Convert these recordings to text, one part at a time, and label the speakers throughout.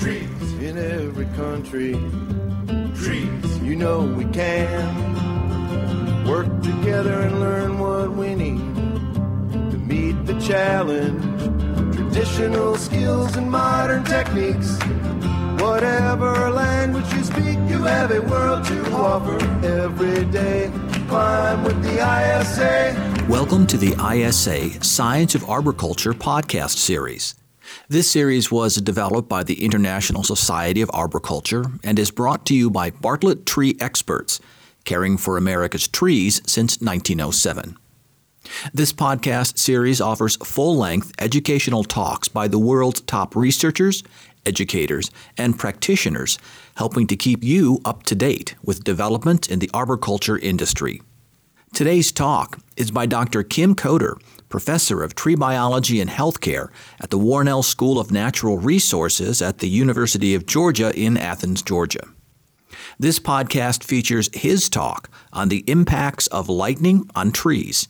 Speaker 1: Trees in every country. Trees, you know we can work together and learn what we need to meet the challenge. Traditional skills and modern techniques. Whatever language you speak, you have a world to offer every day. Climb with the ISA.
Speaker 2: Welcome to the ISA Science of Arboriculture podcast series. This series was developed by the International Society of Arboriculture and is brought to you by Bartlett Tree Experts, caring for America's trees since 1907. This podcast series offers full length educational talks by the world's top researchers, educators, and practitioners, helping to keep you up to date with development in the arboriculture industry. Today's talk is by Dr. Kim Coder, professor of tree biology and healthcare at the Warnell School of Natural Resources at the University of Georgia in Athens, Georgia. This podcast features his talk on the impacts of lightning on trees.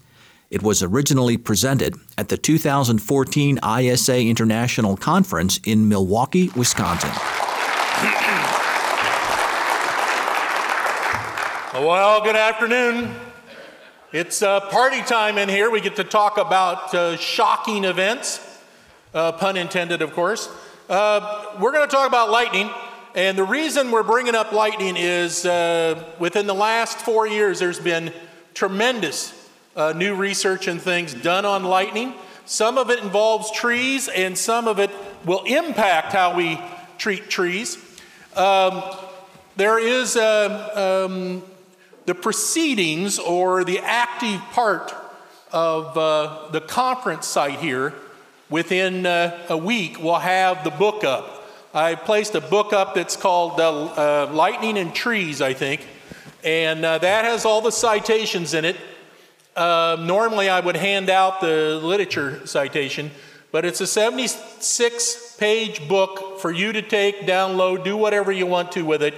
Speaker 2: It was originally presented at the 2014 ISA International Conference in Milwaukee, Wisconsin.
Speaker 3: Well, good afternoon. It's uh, party time in here. We get to talk about uh, shocking events, uh, pun intended, of course. Uh, we're going to talk about lightning. And the reason we're bringing up lightning is uh, within the last four years, there's been tremendous uh, new research and things done on lightning. Some of it involves trees, and some of it will impact how we treat trees. Um, there is a, um, the proceedings or the active part of uh, the conference site here within uh, a week will have the book up. I placed a book up that's called uh, uh Lightning and Trees, I think, and uh, that has all the citations in it. Uh, normally, I would hand out the literature citation, but it's a 76 page book for you to take, download, do whatever you want to with it.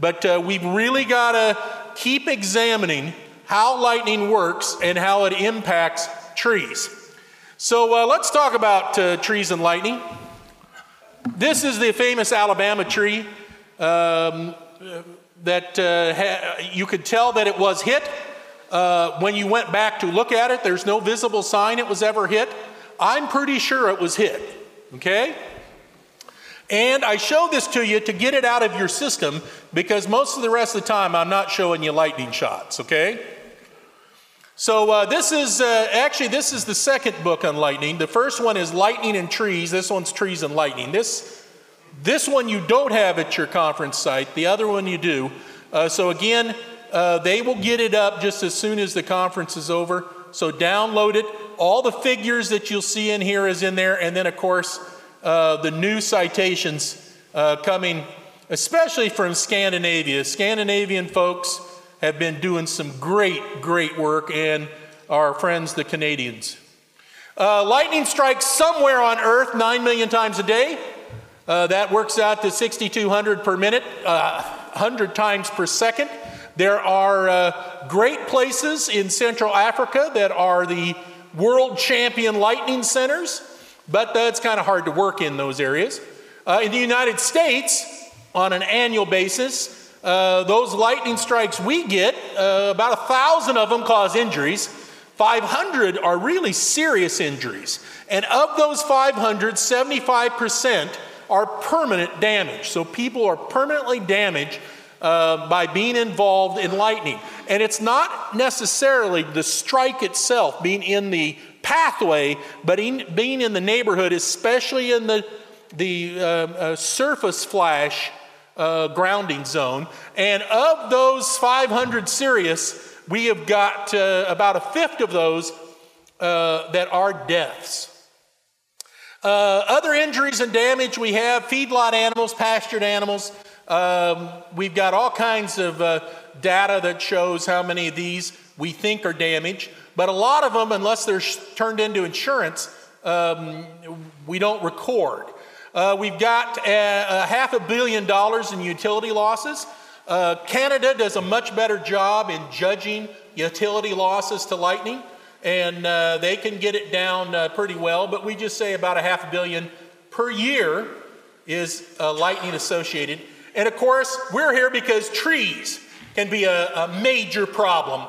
Speaker 3: But we've really got to keep examining how lightning works and how it impacts trees. So uh, let's talk about uh, trees and lightning. This is the famous Alabama tree um, that uh, you could tell that it was hit. Uh, when you went back to look at it, there's no visible sign it was ever hit. I'm pretty sure it was hit. Okay? And I show this to you to get it out of your system because most of the rest of the time I'm not showing you lightning shots, okay? So uh, this is uh, actually this is the second book on lightning. The first one is lightning and trees. This one's trees and lightning. This this one you don't have at your conference site. The other one you do. Uh, so again, uh, they will get it up just as soon as the conference is over. So download it. All the figures that you'll see in here is in there, and then of course uh, the new citations uh, coming, especially from Scandinavia. Scandinavian folks have been doing some great, great work, and our friends, the Canadians. Uh, lightning strikes somewhere on Earth 9 million times a day. Uh, that works out to 6,200 per minute, 100 uh, times per second. There are uh, great places in Central Africa that are the world champion lightning centers but uh, it's kind of hard to work in those areas. Uh, in the United States, on an annual basis, uh, those lightning strikes we get, uh, about a thousand of them cause injuries. 500 are really serious injuries. And of those 500, 75% are permanent damage. So people are permanently damaged uh, by being involved in lightning. And it's not necessarily the strike itself, being in the pathway, but in, being in the neighborhood, especially in the, the uh, uh, surface flash uh, grounding zone. And of those 500 serious, we have got uh, about a fifth of those uh, that are deaths. Uh, other injuries and damage we have feedlot animals, pastured animals. Um, we've got all kinds of data that shows how many of these we think are damaged. But a lot of them, unless they're sh- turned into insurance, um, we don't record. Uh, we've got a, a, half a billion dollars in utility losses. Uh, Canada does a much better job in judging utility losses to lightning, and uh, they can get it down uh, pretty well. But we just say about a half a billion per year is uh, lightning associated. And of course, we're here because trees can be a, a major problem.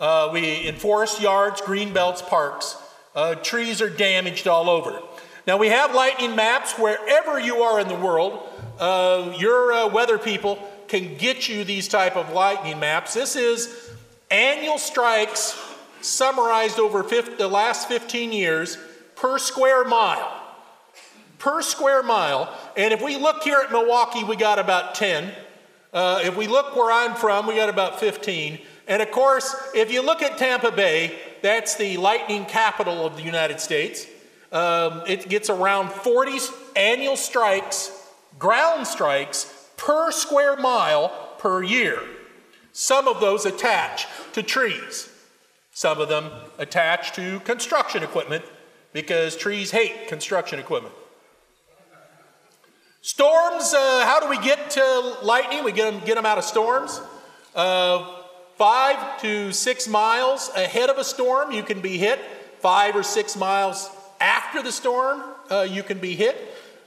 Speaker 3: Uh, we in forest yards, green belts, parks, uh, trees are damaged all over. Now we have lightning maps wherever you are in the world. Uh, your uh, weather people can get you these type of lightning maps. This is annual strikes summarized over 50, the last 15 years per square mile. Per square mile. And if we look here at Milwaukee, we got about 10. Uh, if we look where I'm from, we got about 15. And of course, if you look at Tampa Bay, that's the lightning capital of the United States. Um, it gets around 40 annual strikes, ground strikes, per square mile per year. Some of those attach to trees. Some of them attach to construction equipment because trees hate construction equipment. Storms, uh, how do we get to lightning? We get them, get them out of storms. Uh, five to six miles ahead of a storm, you can be hit. Five or six miles after the storm, uh, you can be hit.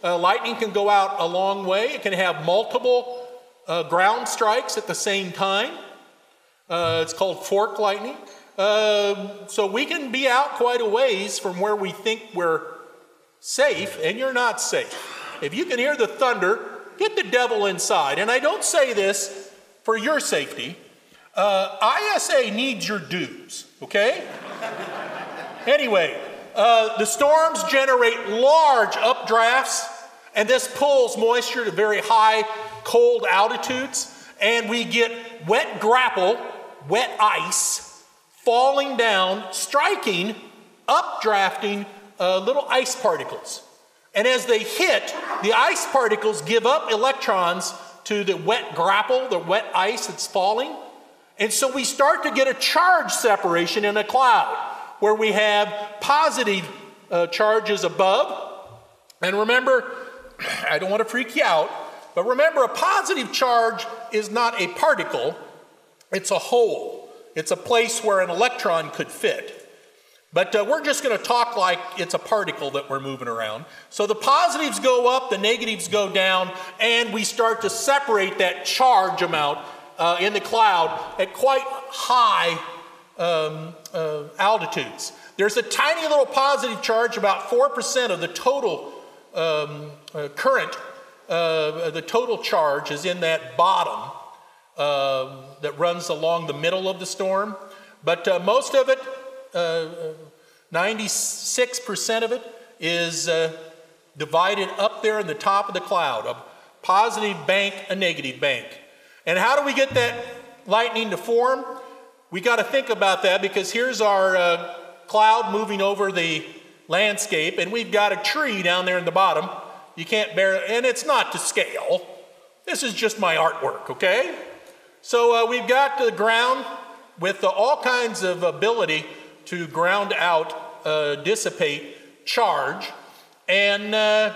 Speaker 3: Uh, lightning can go out a long way, it can have multiple uh, ground strikes at the same time. Uh, it's called fork lightning. Um, so we can be out quite a ways from where we think we're safe, and you're not safe. If you can hear the thunder, get the devil inside. And I don't say this for your safety. Uh, ISA needs your dues, okay? anyway, uh, the storms generate large updrafts, and this pulls moisture to very high, cold altitudes, and we get wet graupel, wet ice, falling down, striking, updrafting uh, little ice particles. And as they hit, the ice particles give up electrons to the wet graupel, the wet ice that's falling. And so we start to get a charge separation in a cloud where we have positive uh, charges above. And remember, I don't want to freak you out, but remember, a positive charge is not a particle, it's a hole. It's a place where an electron could fit. But uh, we're just going to talk like it's a particle that we're moving around. So the positives go up, the negatives go down, and we start to separate that charge amount uh, in the cloud at quite high um, uh, altitudes. There's a tiny little positive charge, about 4% of the total um, uh, current, uh, the total charge is in that bottom uh, that runs along the middle of the storm. But uh, most of it, uh, 96% of it, is uh, divided up there in the top of the cloud a positive bank, a negative bank. And how do we get that lightning to form? We got to think about that because here's our uh, cloud moving over the landscape, and we've got a tree down there in the bottom. You can't bear, and it's not to scale. This is just my artwork, okay? So uh, we've got the ground with uh, all kinds of ability to ground out, uh, dissipate charge, and uh,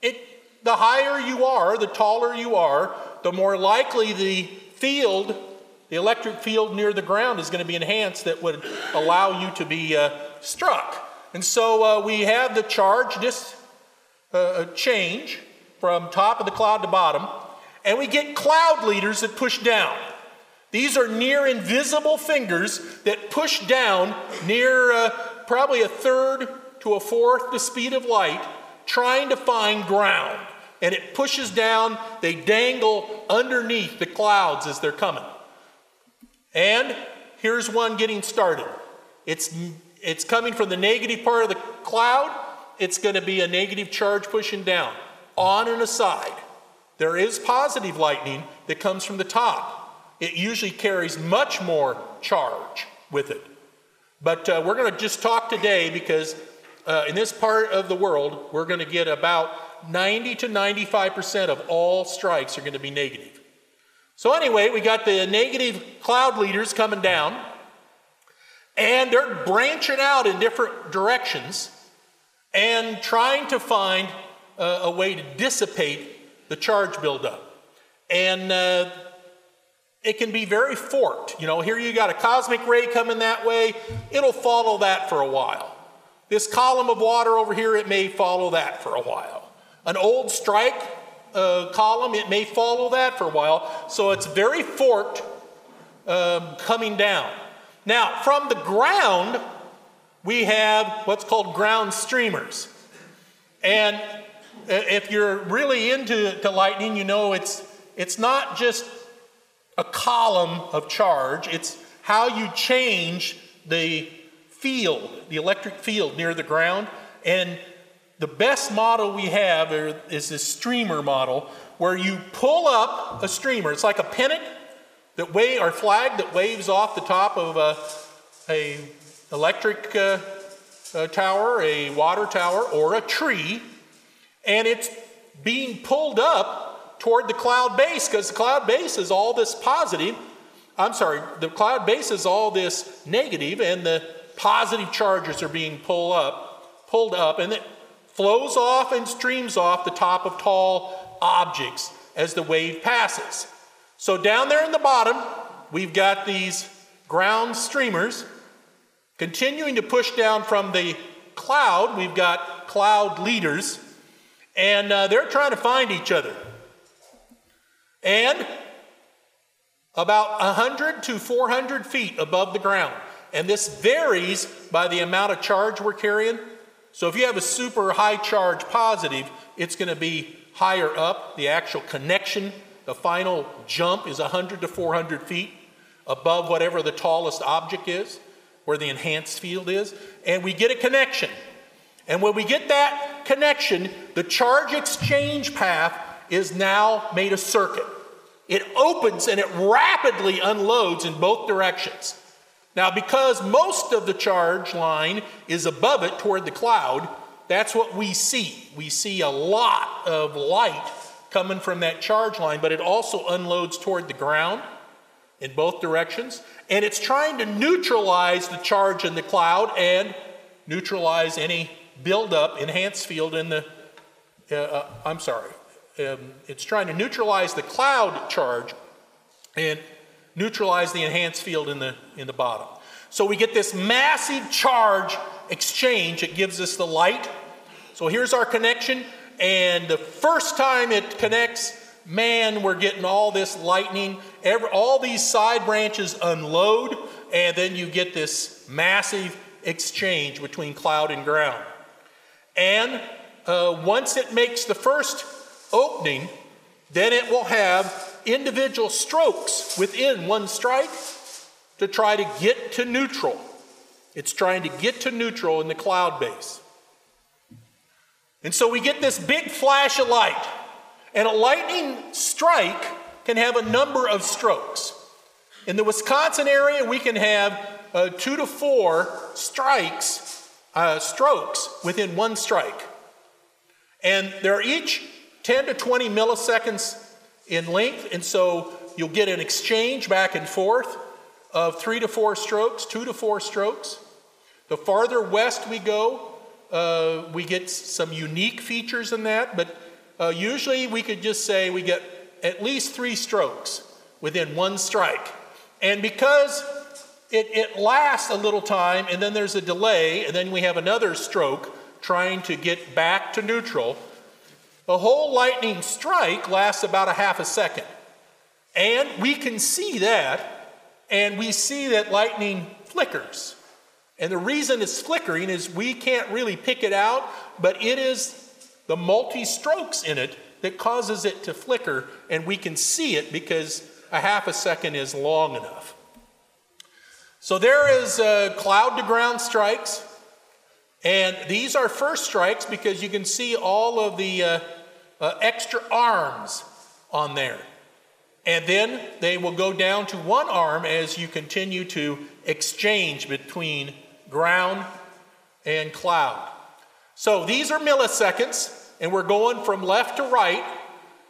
Speaker 3: it, the higher you are, the taller you are, the more likely the field, the electric field near the ground, is going to be enhanced that would allow you to be uh, struck. And so uh, we have the charge dis, change from top of the cloud to bottom and we get cloud leaders that push down. These are near invisible fingers that push down near uh, probably a third to a fourth the speed of light, trying to find ground. And it pushes down, they dangle underneath the clouds as they're coming. And here's one getting started. It's, it's coming from the negative part of the cloud, it's going to be a negative charge pushing down, on and aside. There is positive lightning that comes from the top. It usually carries much more charge with it. But uh, we're going to just talk today because uh, in this part of the world, we're going to get about 90 to 95% of all strikes are going to be negative. So, anyway, we got the negative cloud leaders coming down, and they're branching out in different directions and trying to find uh, a way to dissipate the charge buildup. And uh, it can be very forked. You know, here you got a cosmic ray coming that way, it'll follow that for a while. This column of water over here, it may follow that for a while. An old strike uh, column, it may follow that for a while. So it's very forked um, coming down. Now, from the ground, we have what's called ground streamers. And uh, if you're really into to lightning, you know it's, it's not just a column of charge, it's how you change the field, the electric field near the ground. And the best model we have is this streamer model where you pull up a streamer. It's like a pennant that wave or flag that waves off the top of a, a electric uh, a tower, a water tower, or a tree, and it's being pulled up toward the cloud base because the cloud base is all this positive. I'm sorry, the cloud base is all this negative, and the positive charges are being pulled up, pulled up, and it flows off and streams off the top of tall objects as the wave passes. So down there in the bottom, we've got these ground streamers continuing to push down from the cloud. We've got cloud leaders, and uh, they're trying to find each other. And about 100 to 400 feet above the ground. And this varies by the amount of charge we're carrying. So if you have a super high charge positive, it's going to be higher up. The actual connection, the final jump is 100 to 400 feet above whatever the tallest object is, where the enhanced field is. And we get a connection. And when we get that connection, the charge exchange path is now made a circuit. It opens and it rapidly unloads in both directions. Now, because most of the charge line is above it toward the cloud, that's what we see. We see a lot of light coming from that charge line, but it also unloads toward the ground in both directions. And it's trying to neutralize the charge in the cloud and neutralize any buildup, enhanced field in the, uh, uh, I'm sorry, um, it's trying to neutralize the cloud charge and neutralize the enhanced field in the, in the bottom. So we get this massive charge exchange. It gives us the light. So here's our connection. And the first time it connects, man, we're getting all this lightning. Every, all these side branches unload, and then you get this massive exchange between cloud and ground. And uh, once it makes the first opening, then it will have individual strokes within one strike to try to get to neutral. It's trying to get to neutral in the cloud base. And so we get this big flash of light. And a lightning strike can have a number of strokes. In the Wisconsin area, we can have uh, two to four strikes, uh, strokes within one strike. And they're each 10 to 20 milliseconds in length, and so you'll get an exchange back and forth of three to four strokes, two to four strokes. The farther west we go, uh, we get some unique features in that, but uh, usually we could just say we get at least three strokes within one strike. And because it, it lasts a little time, and then there's a delay, and then we have another stroke trying to get back to neutral, the whole lightning strike lasts about a half a second. And we can see that, and we see that lightning flickers. And the reason it's flickering is we can't really pick it out, but it is the multi strokes in it that causes it to flicker, and we can see it because a half a second is long enough. So there is uh, cloud to ground strikes, and these are first strikes because you can see all of the uh, uh, extra arms on there. And then they will go down to one arm as you continue to exchange between ground and cloud. So these are milliseconds, and we're going from left to right.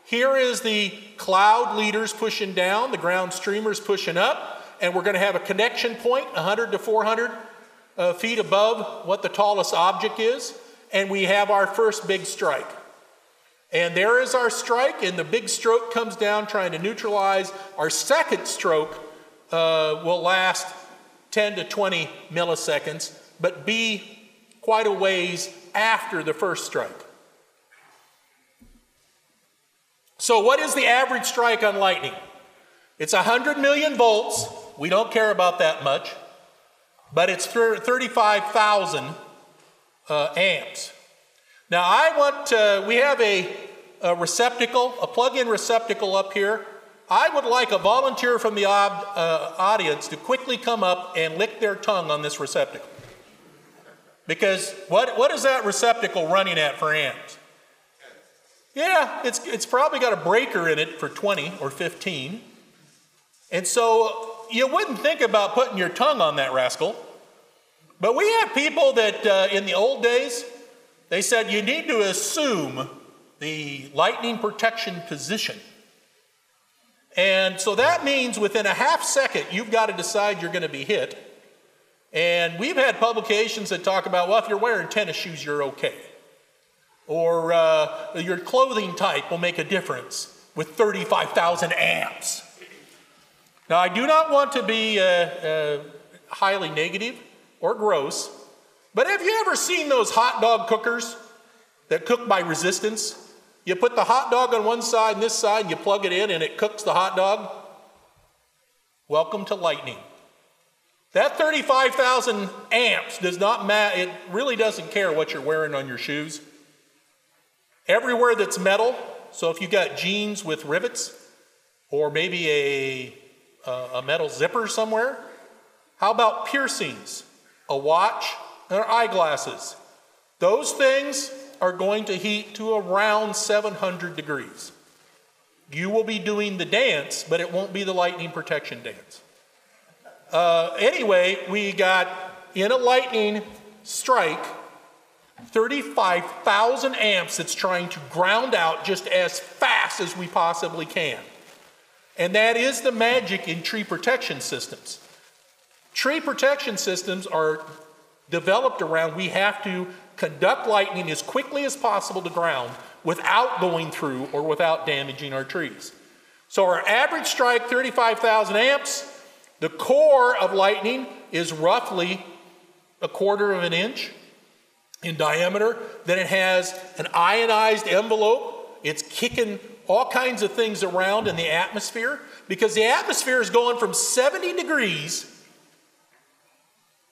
Speaker 3: Here is the cloud leaders pushing down, the ground streamers pushing up, and we're going to have a connection point 100 to 400 uh, feet above what the tallest object is, and we have our first big strike. And there is our strike, and the big stroke comes down trying to neutralize. Our second stroke uh, will last 10 to 20 milliseconds, but be quite a ways after the first strike. So, what is the average strike on lightning? It's 100 million volts. We don't care about that much, but it's 35,000 uh, amps. Now, I want, uh, we have a, a receptacle, a plug in receptacle up here. I would like a volunteer from the ob, uh, audience to quickly come up and lick their tongue on this receptacle. Because what, what is that receptacle running at for amps? Yeah, it's, it's probably got a breaker in it for 20 or 15. And so you wouldn't think about putting your tongue on that rascal. But we have people that uh, in the old days, they said you need to assume the lightning protection position. And so that means within a half second, you've got to decide you're going to be hit. And we've had publications that talk about, well, if you're wearing tennis shoes, you're okay. Or uh, your clothing type will make a difference with 35,000 amps. Now, I do not want to be uh, uh, highly negative or gross, but have you ever seen those hot dog cookers that cook by resistance? You put the hot dog on one side and this side, and you plug it in, and it cooks the hot dog. Welcome to lightning. That 35,000 amps does not matter, it really doesn't care what you're wearing on your shoes. Everywhere that's metal, so if you've got jeans with rivets, or maybe a, a metal zipper somewhere, how about piercings, a watch, or eyeglasses? Those things are going to heat to around 700 degrees. You will be doing the dance, but it won't be the lightning protection dance. Uh, anyway, we got in a lightning strike 35,000 amps that's trying to ground out just as fast as we possibly can. And that is the magic in tree protection systems. Tree protection systems are developed around we have to conduct lightning as quickly as possible to ground without going through or without damaging our trees. So our average strike 35,000 amps the core of lightning is roughly a quarter of an inch in diameter. Then it has an ionized envelope. It's kicking all kinds of things around in the atmosphere because the atmosphere is going from 70 degrees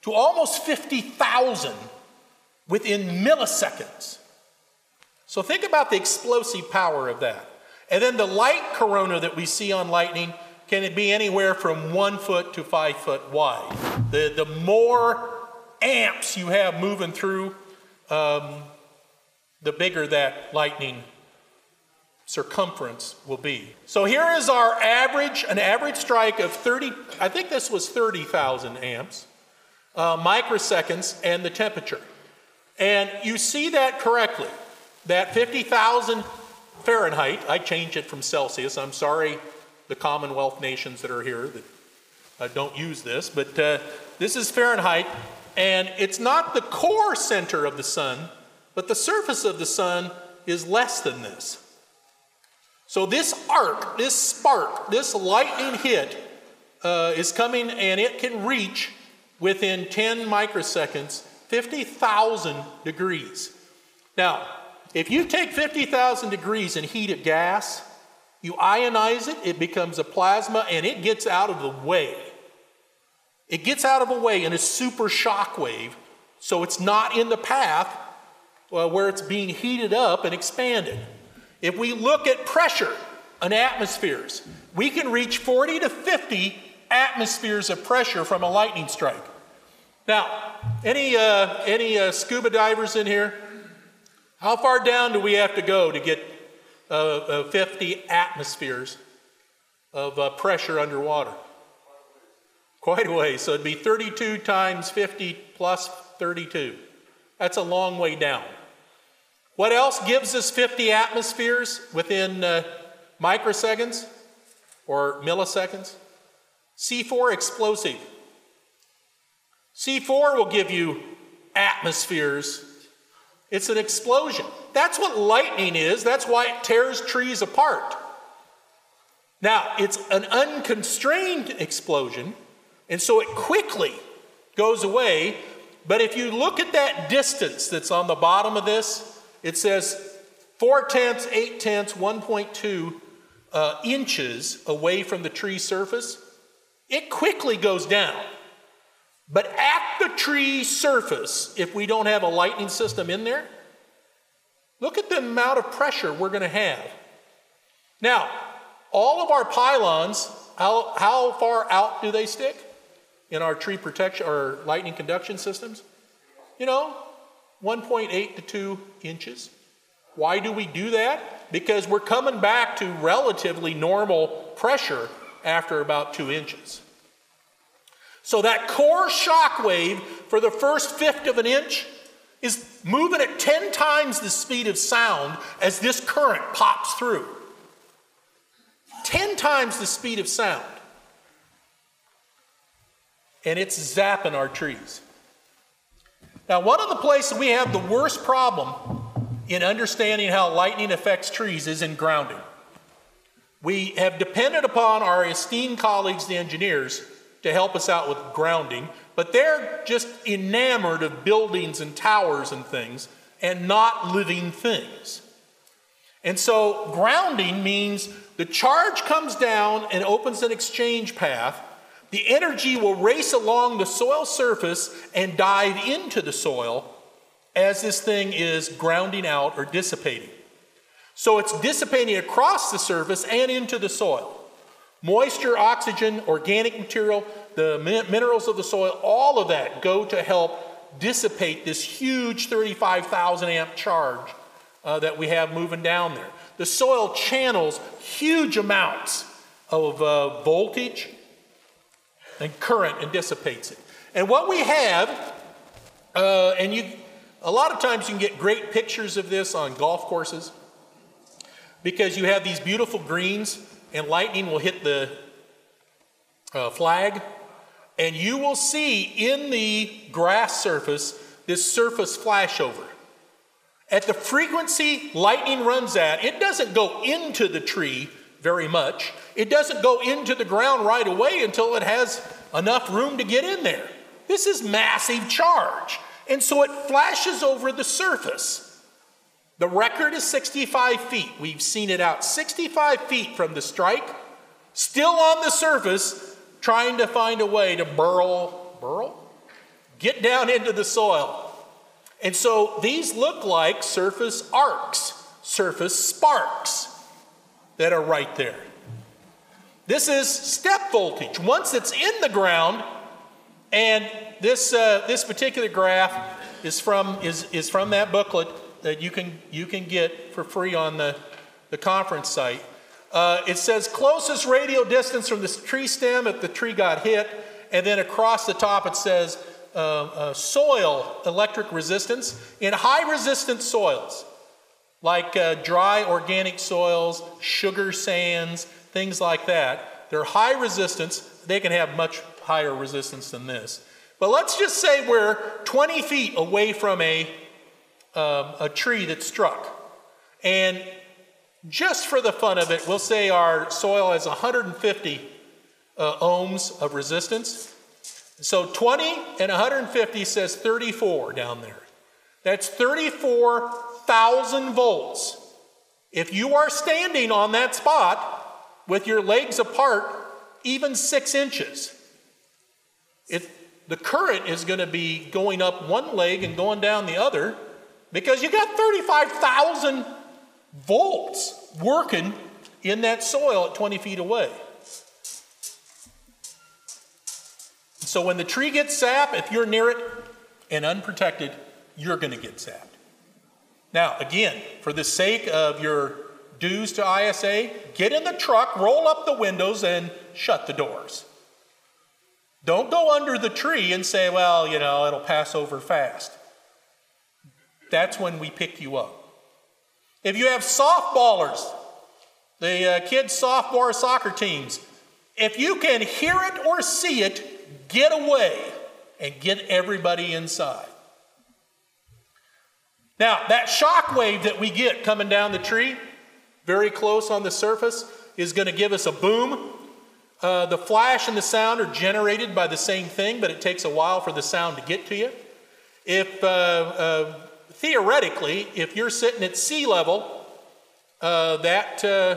Speaker 3: to almost 50,000 within milliseconds. So think about the explosive power of that. And then the light corona that we see on lightning can it be anywhere from one foot to five foot wide. The, the more amps you have moving through, um, the bigger that lightning circumference will be. So here is our average, an average strike of 30, I think this was 30,000 amps, uh, microseconds, and the temperature. And you see that correctly, that 50,000 Fahrenheit, I changed it from Celsius, I'm sorry the Commonwealth nations that are here that uh, don't use this, but uh, this is Fahrenheit, and it's not the core center of the sun, but the surface of the sun is less than this. So this arc, this spark, this lightning hit uh, is coming, and it can reach within 10 microseconds 50,000 degrees. Now, if you take 50,000 degrees and heat a gas, you ionize it, it becomes a plasma, and it gets out of the way. It gets out of the way in a super shock wave, so it's not in the path uh, where it's being heated up and expanded. If we look at pressure in atmospheres, we can reach 40 to 50 atmospheres of pressure from a lightning strike. Now, any, uh, any uh, scuba divers in here? How far down do we have to go to get uh, 50 atmospheres of uh, pressure underwater. Quite a way. So it'd be 32 times 50 plus 32. That's a long way down. What else gives us 50 atmospheres within uh, microseconds or milliseconds? C4 explosive. C4 will give you atmospheres it's an explosion. That's what lightning is. That's why it tears trees apart. Now, it's an unconstrained explosion, and so it quickly goes away. But if you look at that distance that's on the bottom of this, it says 4 tenths, 8 tenths, 1.2 uh, inches away from the tree surface, it quickly goes down. But at the tree surface, if we don't have a lightning system in there, look at the amount of pressure we're going to have. Now, all of our pylons, how, how far out do they stick in our tree protection or lightning conduction systems? You know, 1.8 to 2 inches. Why do we do that? Because we're coming back to relatively normal pressure after about 2 inches. So that core shock wave for the first fifth of an inch is moving at 10 times the speed of sound as this current pops through. 10 times the speed of sound. And it's zapping our trees. Now, one of the places we have the worst problem in understanding how lightning affects trees is in grounding. We have depended upon our esteemed colleagues, the engineers, to help us out with grounding, but they're just enamored of buildings and towers and things and not living things. And so, grounding means the charge comes down and opens an exchange path. The energy will race along the soil surface and dive into the soil as this thing is grounding out or dissipating. So, it's dissipating across the surface and into the soil. Moisture, oxygen, organic material, the minerals of the soil, all of that go to help dissipate this huge 35,000 amp charge uh, that we have moving down there. The soil channels huge amounts of uh, voltage and current and dissipates it. And what we have, uh, and you, a lot of times you can get great pictures of this on golf courses because you have these beautiful greens and lightning will hit the uh, flag, and you will see in the grass surface this surface flashover. At the frequency lightning runs at, it doesn't go into the tree very much. It doesn't go into the ground right away until it has enough room to get in there. This is massive charge. And so it flashes over the surface. The record is 65 feet. We've seen it out 65 feet from the strike, still on the surface, trying to find a way to burrow, burrow? Get down into the soil. And so these look like surface arcs, surface sparks that are right there. This is step voltage. Once it's in the ground, and this, uh, this particular graph is from, is, is from that booklet that you can, you can get for free on the, the conference site. Uh, it says closest radial distance from the tree stem if the tree got hit, and then across the top it says uh, uh, soil electric resistance. In high resistance soils, like uh, dry organic soils, sugar sands, things like that, they're high resistance. They can have much higher resistance than this. But let's just say we're 20 feet away from a um, a tree that struck. And just for the fun of it, we'll say our soil has 150 uh, ohms of resistance. So 20 and 150 says 34 down there. That's 34,000 volts. If you are standing on that spot with your legs apart, even six inches, it, the current is going to be going up one leg and going down the other because you got 35,000 volts working in that soil at 20 feet away. So when the tree gets sap, if you're near it and unprotected, you're going to get sapped. Now, again, for the sake of your dues to ISA, get in the truck, roll up the windows, and shut the doors. Don't go under the tree and say, well, you know, it'll pass over fast that's when we pick you up. If you have softballers, the uh, kids' sophomore soccer teams, if you can hear it or see it, get away and get everybody inside. Now, that shock wave that we get coming down the tree, very close on the surface, is going to give us a boom. Uh, the flash and the sound are generated by the same thing, but it takes a while for the sound to get to you. If uh, uh theoretically, if you're sitting at sea level, uh, that, uh,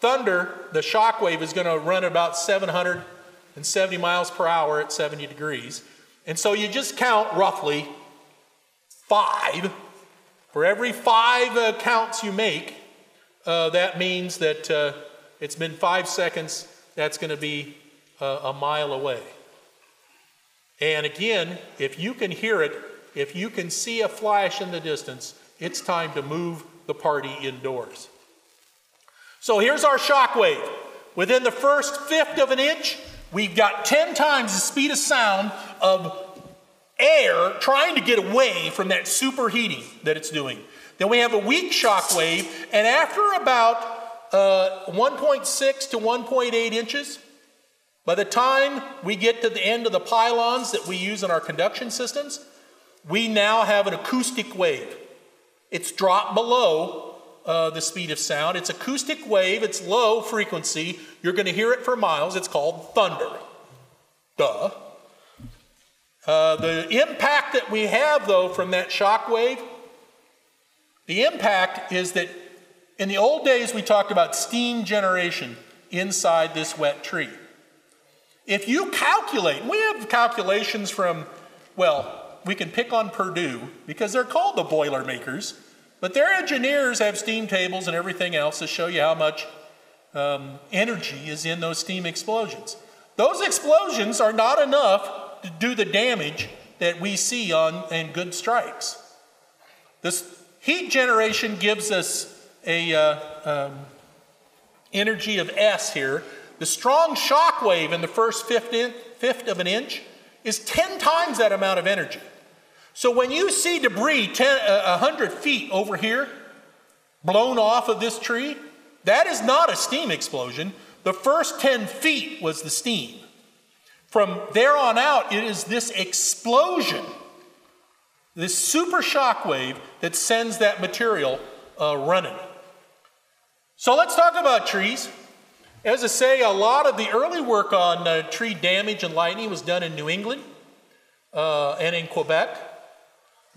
Speaker 3: thunder, the shock wave is going to run about 770 miles per hour at 70 degrees. And so you just count roughly five. For every five uh, counts you make, uh, that means that uh, it's been five seconds. That's going to be uh, a mile away. And again, if you can hear it, if you can see a flash in the distance, it's time to move the party indoors. So here's our shock wave. Within the first fifth of an inch, we've got 10 times the speed of sound of air trying to get away from that superheating that it's doing. Then we have a weak shock wave, and after about uh, 1.6 to 1.8 inches, by the time we get to the end of the pylons that we use in our conduction systems, we now have an acoustic wave. It's dropped below uh, the speed of sound. It's acoustic wave, it's low frequency. You're going to hear it for miles. It's called thunder. Duh. Uh, the impact that we have, though, from that shock wave, the impact is that in the old days we talked about steam generation inside this wet tree. If you calculate, we have calculations from, well, we can pick on Purdue because they're called the Boilermakers, but their engineers have steam tables and everything else to show you how much um, energy is in those steam explosions. Those explosions are not enough to do the damage that we see on in good strikes. This heat generation gives us a uh, um, energy of S here. The strong shock wave in the first fifth, in, fifth of an inch is 10 times that amount of energy. So when you see debris 10, uh, 100 feet over here blown off of this tree, that is not a steam explosion. The first 10 feet was the steam. From there on out, it is this explosion, this super shock wave that sends that material uh, running. So let's talk about trees. As I say, a lot of the early work on uh, tree damage and lightning was done in New England uh, and in Quebec.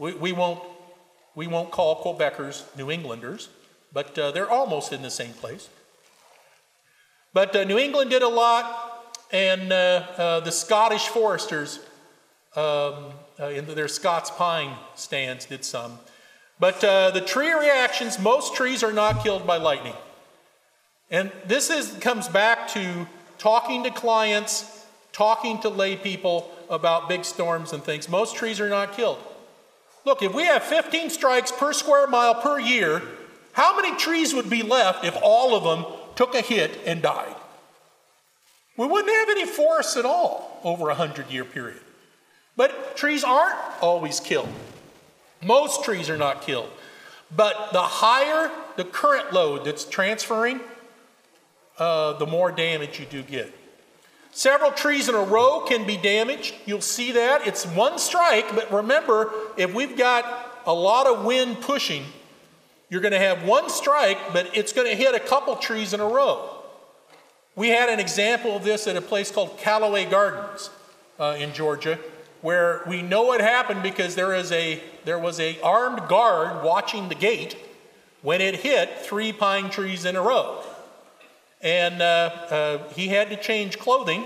Speaker 3: We, we, won't, we won't call Quebecers New Englanders, but uh, they're almost in the same place. But uh, New England did a lot, and uh, uh the Scottish foresters um, uh, in their Scots pine stands did some. But uh, the tree reactions, most trees are not killed by lightning. And this is, comes back to talking to clients, talking to lay people about big storms and things. Most trees are not killed. Look, if we have 15 strikes per square mile per year, how many trees would be left if all of them took a hit and died? We wouldn't have any forests at all over a 100 year period. But trees aren't always killed. Most trees are not killed. But the higher the current load that's transferring, uh, the more damage you do get. Several trees in a row can be damaged. You'll see that. It's one strike, but remember, if we've got a lot of wind pushing, you're going to have one strike, but it's going to hit a couple trees in a row. We had an example of this at a place called Callaway Gardens uh, in Georgia, where we know it happened because there, is a, there was a armed guard watching the gate when it hit three pine trees in a row and uh, uh, he had to change clothing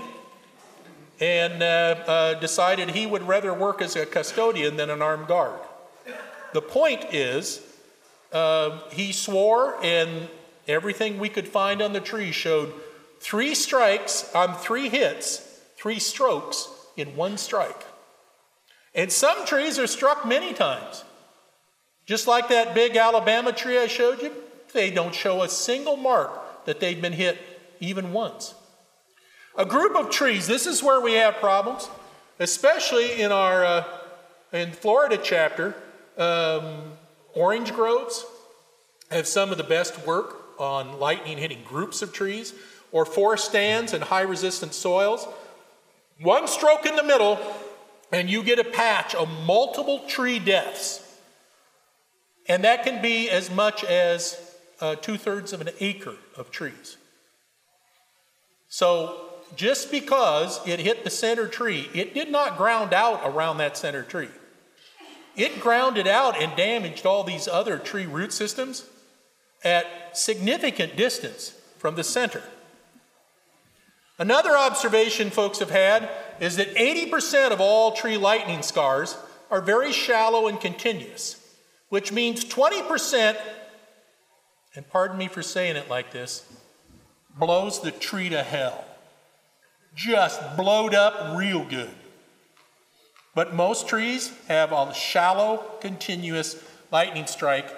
Speaker 3: and uh, decided he would rather work as a custodian than an armed guard. The point is, he swore, and everything we could find on the tree showed three strikes on three hits, three strokes in one strike. And some trees are struck many times. Just like that big Alabama tree I showed you, they don't show a single mark that they'd been hit even once. A group of trees, this is where we have problems, especially in our uh, in Florida chapter. Um, orange groves have some of the best work on lightning hitting groups of trees, or forest stands and high resistant soils. One stroke in the middle, and you get a patch of multiple tree deaths. And that can be as much as uh, two thirds of an acre of trees. So just because it hit the center tree, it did not ground out around that center tree. It grounded out and damaged all these other tree root systems at significant distance from the center. Another observation folks have had is that 80% of all tree lightning scars are very shallow and continuous, which means 20%, and pardon me for saying it like this, blows the tree to hell. Just blowed up real good. But most trees have a shallow, continuous lightning strike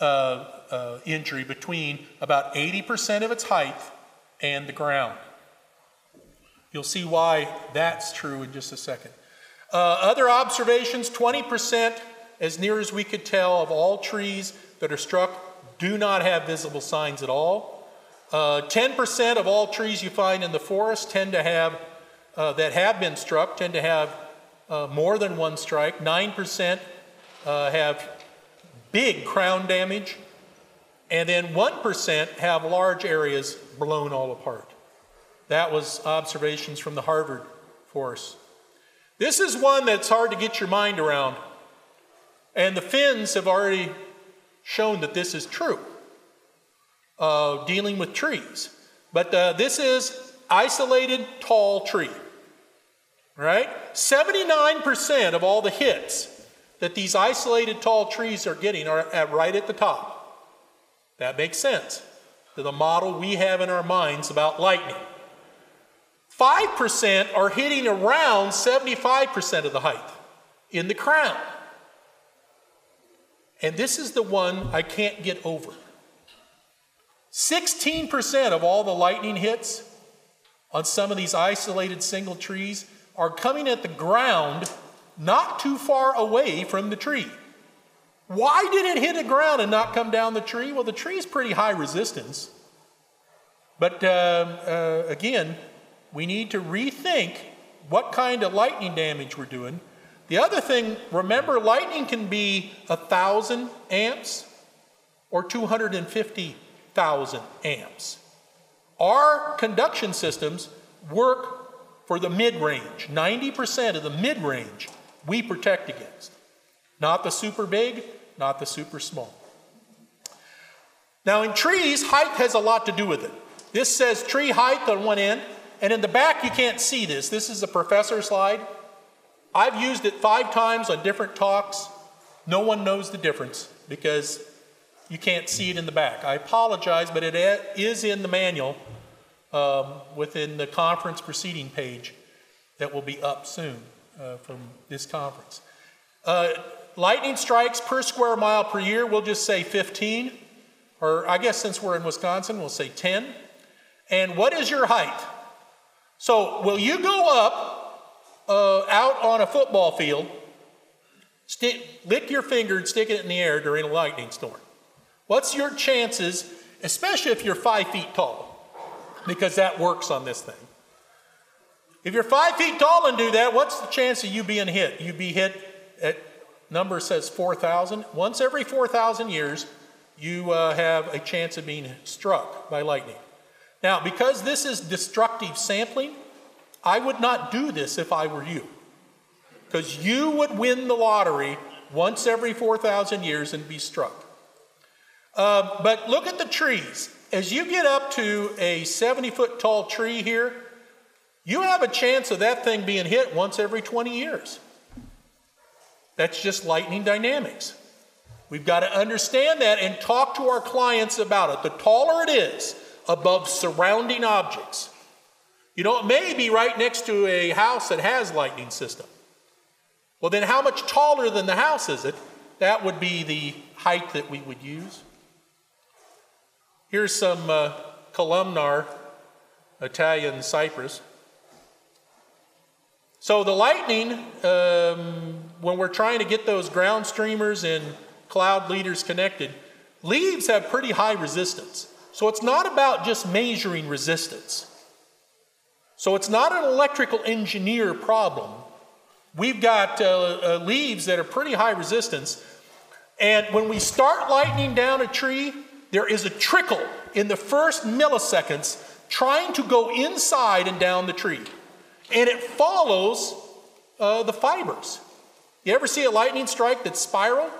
Speaker 3: uh, uh, injury between about 80% of its height and the ground. You'll see why that's true in just a second. Uh, other observations 20%, as near as we could tell, of all trees that are struck do not have visible signs at all. Uh, 10% of all trees you find in the forest tend to have, uh, that have been struck, tend to have uh, more than one strike. 9% uh, have big crown damage. And then 1% have large areas blown all apart. That was observations from the Harvard Forest. This is one that's hard to get your mind around. And the Finns have already shown that this is true, uh, dealing with trees. But uh, this is isolated tall tree, right? 79% of all the hits that these isolated tall trees are getting are at, right at the top. That makes sense to the model we have in our minds about lightning. 5% are hitting around 75% of the height in the crown. And this is the one I can't get over. 16% of all the lightning hits on some of these isolated single trees are coming at the ground not too far away from the tree. Why did it hit the ground and not come down the tree? Well, the tree is pretty high resistance. But uh, uh, again, we need to rethink what kind of lightning damage we're doing. The other thing, remember, lightning can be 1,000 amps or 250,000 amps. Our conduction systems work for the mid range. 90% of the mid range we protect against. Not the super big, not the super small. Now, in trees, height has a lot to do with it. This says tree height on one end, and in the back, you can't see this. This is a professor slide. I've used it five times on different talks. No one knows the difference because you can't see it in the back. I apologize, but it is in the manual um, within the conference proceeding page that will be up soon uh, from this conference. Uh, lightning strikes per square mile per year, we'll just say 15. Or I guess since we're in Wisconsin, we'll say 10. And what is your height? So, will you go up uh, out on a football field, stick, lick your finger and stick it in the air during a lightning storm? What's your chances, especially if you're five feet tall? Because that works on this thing. If you're five feet tall and do that, what's the chance of you being hit? You'd be hit at number says 4,000. Once every 4,000 years, you uh, have a chance of being struck by lightning. Now, because this is destructive sampling, I would not do this if I were you. Because you would win the lottery once every 4,000 years and be struck. Uh, but look at the trees. As you get up to a 70 foot tall tree here, you have a chance of that thing being hit once every 20 years. That's just lightning dynamics. We've got to understand that and talk to our clients about it. The taller it is, above surrounding objects. You know, it may be right next to a house that has lightning system. Well, then how much taller than the house is it? That would be the height that we would use. Here's some uh, columnar Italian cypress. So the lightning, um, when we're trying to get those ground streamers and cloud leaders connected, leaves have pretty high resistance. So it's not about just measuring resistance. So it's not an electrical engineer problem. We've got uh, uh, leaves that are pretty high resistance. And when we start lightning down a tree, there is a trickle in the first milliseconds trying to go inside and down the tree. And it follows uh, the fibers. You ever see a lightning strike that's spiral?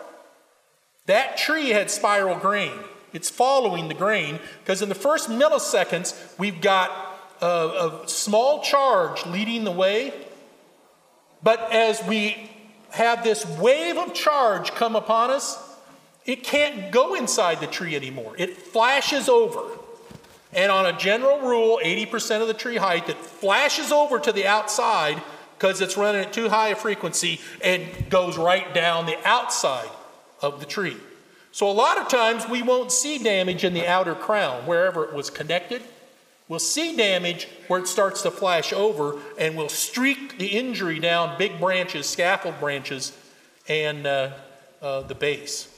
Speaker 3: That tree had spiral grain it's following the grain, because in the first milliseconds, we've got a, a small charge leading the way. But as we have this wave of charge come upon us, it can't go inside the tree anymore. It flashes over. And on a general rule, 80% of the tree height, it flashes over to the outside because it's running at too high a frequency and goes right down the outside of the tree. So a lot of times we won't see damage in the outer crown wherever it was connected. We'll see damage where it starts to flash over, and we'll streak the injury down big branches, scaffold branches, and uh, uh, the base.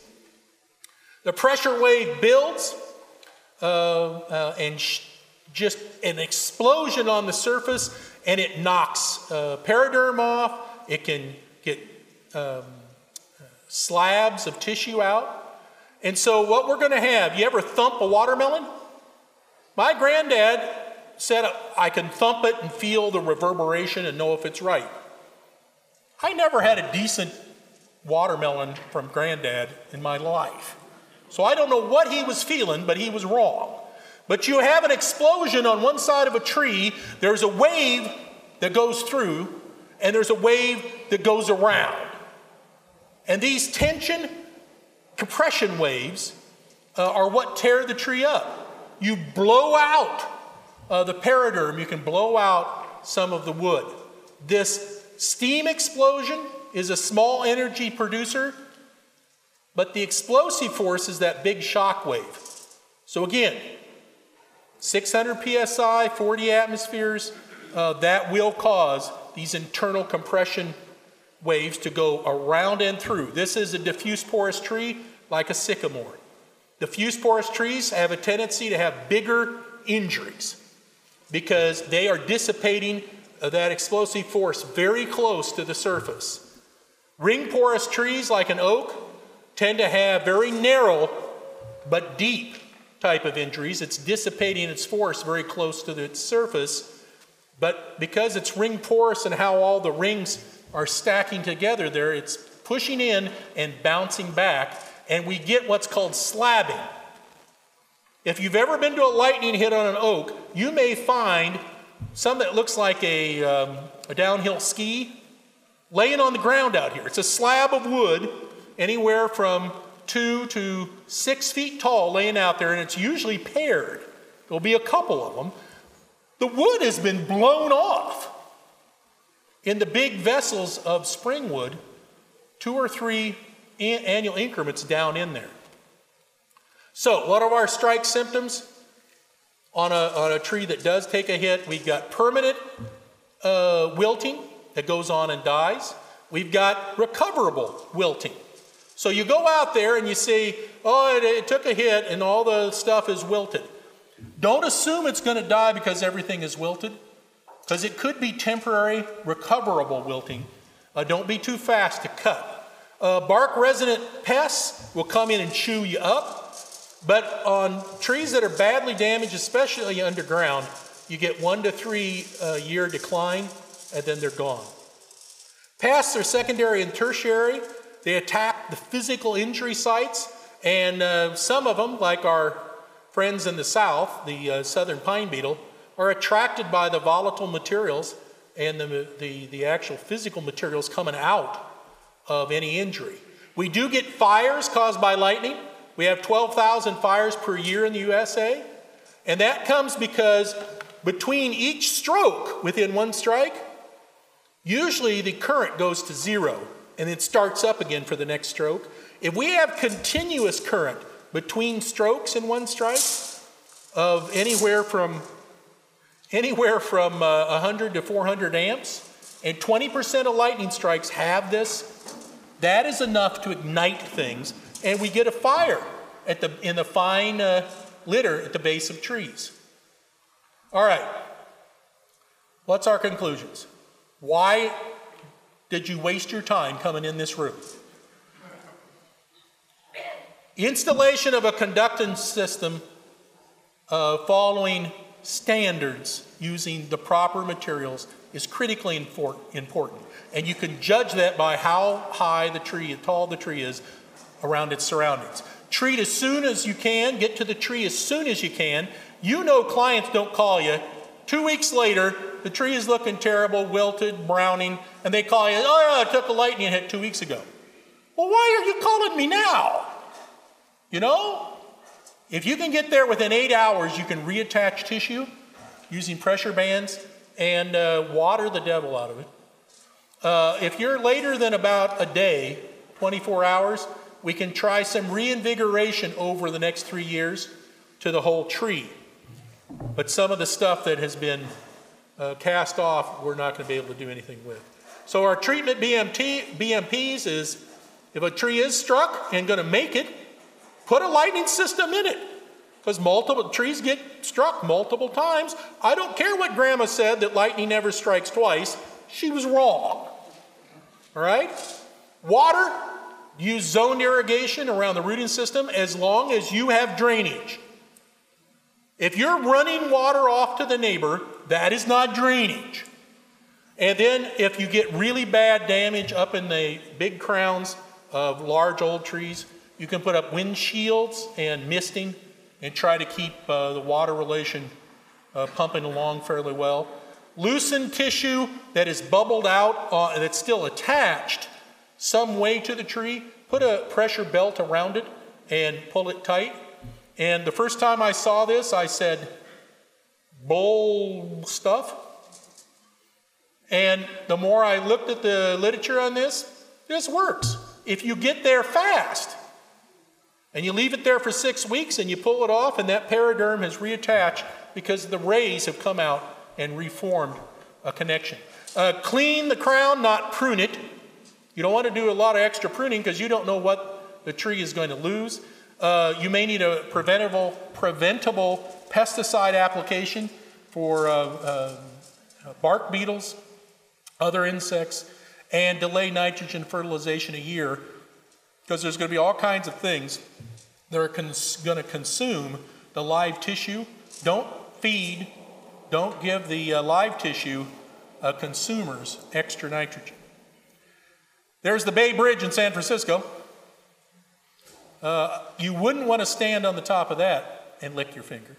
Speaker 3: The pressure wave builds, uh, uh and just an explosion on the surface, and it knocks uh, periderm off. It can get um, slabs of tissue out. And so, what we're going to have, you ever thump a watermelon? My granddad said I can thump it and feel the reverberation and know if it's right. I never had a decent watermelon from granddad in my life. So I don't know what he was feeling, but he was wrong. But you have an explosion on one side of a tree, there's a wave that goes through, and there's a wave that goes around. And these tension compression waves uh, are what tear the tree up you blow out uh, the periderm, you can blow out some of the wood. This steam explosion is a small energy producer, but the explosive force is that big shock wave. So, again, 600 psi, 40 atmospheres, uh, that will cause these internal compression waves to go around and through. This is a diffuse porous tree like a sycamore. Diffuse porous trees have a tendency to have bigger injuries because they are dissipating that explosive force very close to the surface. Ring porous trees, like an oak, tend to have very narrow but deep type of injuries. It's dissipating its force very close to the surface, but because it's ring porous and how all the rings are stacking together there, it's pushing in and bouncing back and we get what's called slabbing. If you've ever been to a lightning hit on an oak, you may find some that looks like a, um, a downhill ski laying on the ground out here. It's a slab of wood, anywhere from two to six feet tall, laying out there, and it's usually paired. There'll be a couple of them. The wood has been blown off. In the big vessels of spring wood, two or three annual increments down in there. So, what are our strike symptoms on a, on a tree that does take a hit? We've got permanent uh, wilting that goes on and dies. We've got recoverable wilting. So you go out there and you see, oh, it, it took a hit and all the stuff is wilted. Don't assume it's going to die because everything is wilted, because it could be temporary recoverable wilting. Uh, don't be too fast to cut. Uh, bark resident pests will come in and chew you up, but on trees that are badly damaged, especially underground, you get one to three uh, year decline and then they're gone. Pests are secondary and tertiary. They attack the physical injury sites, and uh, some of them, like our friends in the south, the uh, southern pine beetle, are attracted by the volatile materials and the, the, the actual physical materials coming out of any injury. We do get fires caused by lightning. We have 12,000 fires per year in the USA. And that comes because between each stroke within one strike, usually the current goes to zero and it starts up again for the next stroke. If we have continuous current between strokes in one strike of anywhere from anywhere from uh, 100 to 400 amps, and 20% of lightning strikes have this that is enough to ignite things, and we get a fire at the, in the fine uh, litter at the base of trees. All right, what's our conclusions? Why did you waste your time coming in this room? Installation of a conductance system uh, following standards using the proper materials is critically important. And you can judge that by how high the tree, how tall the tree is around its surroundings. treat as soon as you can, get to the tree as soon as you can. You know clients don't call you. Two weeks later, the tree is looking terrible, wilted, browning, and they call you, oh, yeah, I took a lightning hit two weeks ago. Well, why are you calling me now? You know? If you can get there within eight hours, you can reattach tissue using pressure bands and uh, water the devil out of it. Uh, if you're later than about a day, 24 hours, we can try some reinvigoration over the next three years to the whole tree. But some of the stuff that has been uh, cast off, we're not going to be able to do anything with. So our treatment BMT, BMPs is if a tree is struck and going to make it, put a lightning system in it. Because multiple trees get struck multiple times. I don't care what grandma said that lightning never strikes twice. She was wrong. All right? Water, use zone irrigation around the rooting system as long as you have drainage. If you're running water off to the neighbor, that is not drainage. And then if you get really bad damage up in the big crowns of large old trees, you can put up windshields and misting and try to keep uh, the water relation uh, pumping along fairly well. Loosen tissue that is bubbled out, uh, that's still attached some way to the tree, put a pressure belt around it and pull it tight. And the first time I saw this, I said, bull stuff. And the more I looked at the literature on this, this works. If you get there fast and you leave it there for six weeks and you pull it off, and that periderm has reattached because the rays have come out and reformed a connection. Uh, clean the crown, not prune it. You don't want to do a lot of extra pruning because you don't know what the tree is going to lose. Uh, you may need a preventable, preventable pesticide application for uh, uh, bark beetles, other insects, and delay nitrogen fertilization a year because there's going to be all kinds of things that are cons- going to consume the live tissue. Don't feed, don't give the uh, live tissue uh, consumers extra nitrogen. There's the Bay Bridge in San Francisco. Uh, you wouldn't want to stand on the top of that and lick your finger.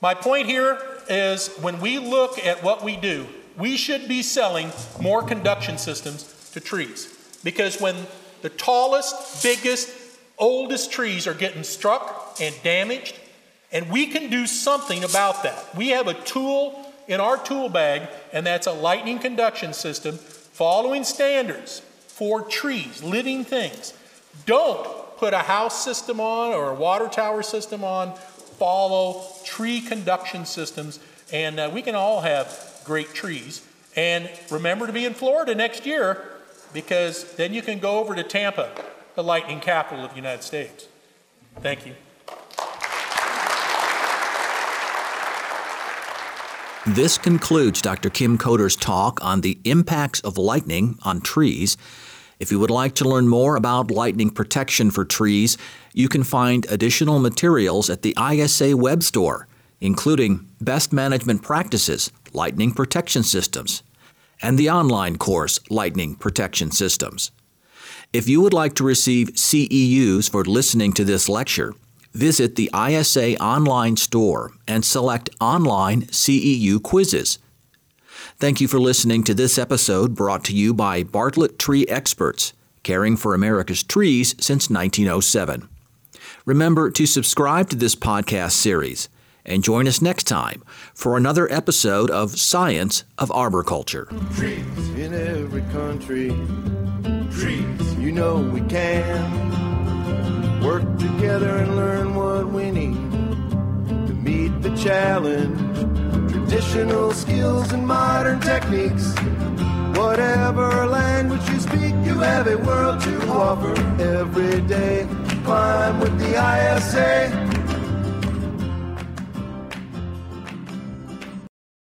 Speaker 3: My point here is when we look at what we do, we should be selling more conduction systems to trees. Because when the tallest, biggest, oldest trees are getting struck and damaged, and we can do something about that. We have a tool in our tool bag, and that's a lightning conduction system following standards for trees, living things. Don't put a house system on or a water tower system on. Follow tree conduction systems, and uh, we can all have great trees. And remember to be in Florida next year because then you can go over to Tampa, the lightning capital of the United States. Thank you.
Speaker 2: This concludes Dr. Kim Coder's talk on the impacts of lightning on trees. If you would like to learn more about lightning protection for trees, you can find additional materials at the ISA web store, including Best Management Practices, Lightning Protection Systems, and the online course, Lightning Protection Systems. If you would like to receive CEUs for listening to this lecture, visit the ISA online store and select Online CEU Quizzes. Thank you for listening to this episode brought to you by Bartlett Tree Experts, caring for America's trees since 1907. Remember to subscribe to this podcast series and join us next time for another episode of Science of Arboriculture.
Speaker 1: Trees in every country. Trees, you know we can work together and learn what we need to meet the challenge. Traditional skills and modern techniques. Whatever language you speak, you have a world to offer every day. Climb with the ISA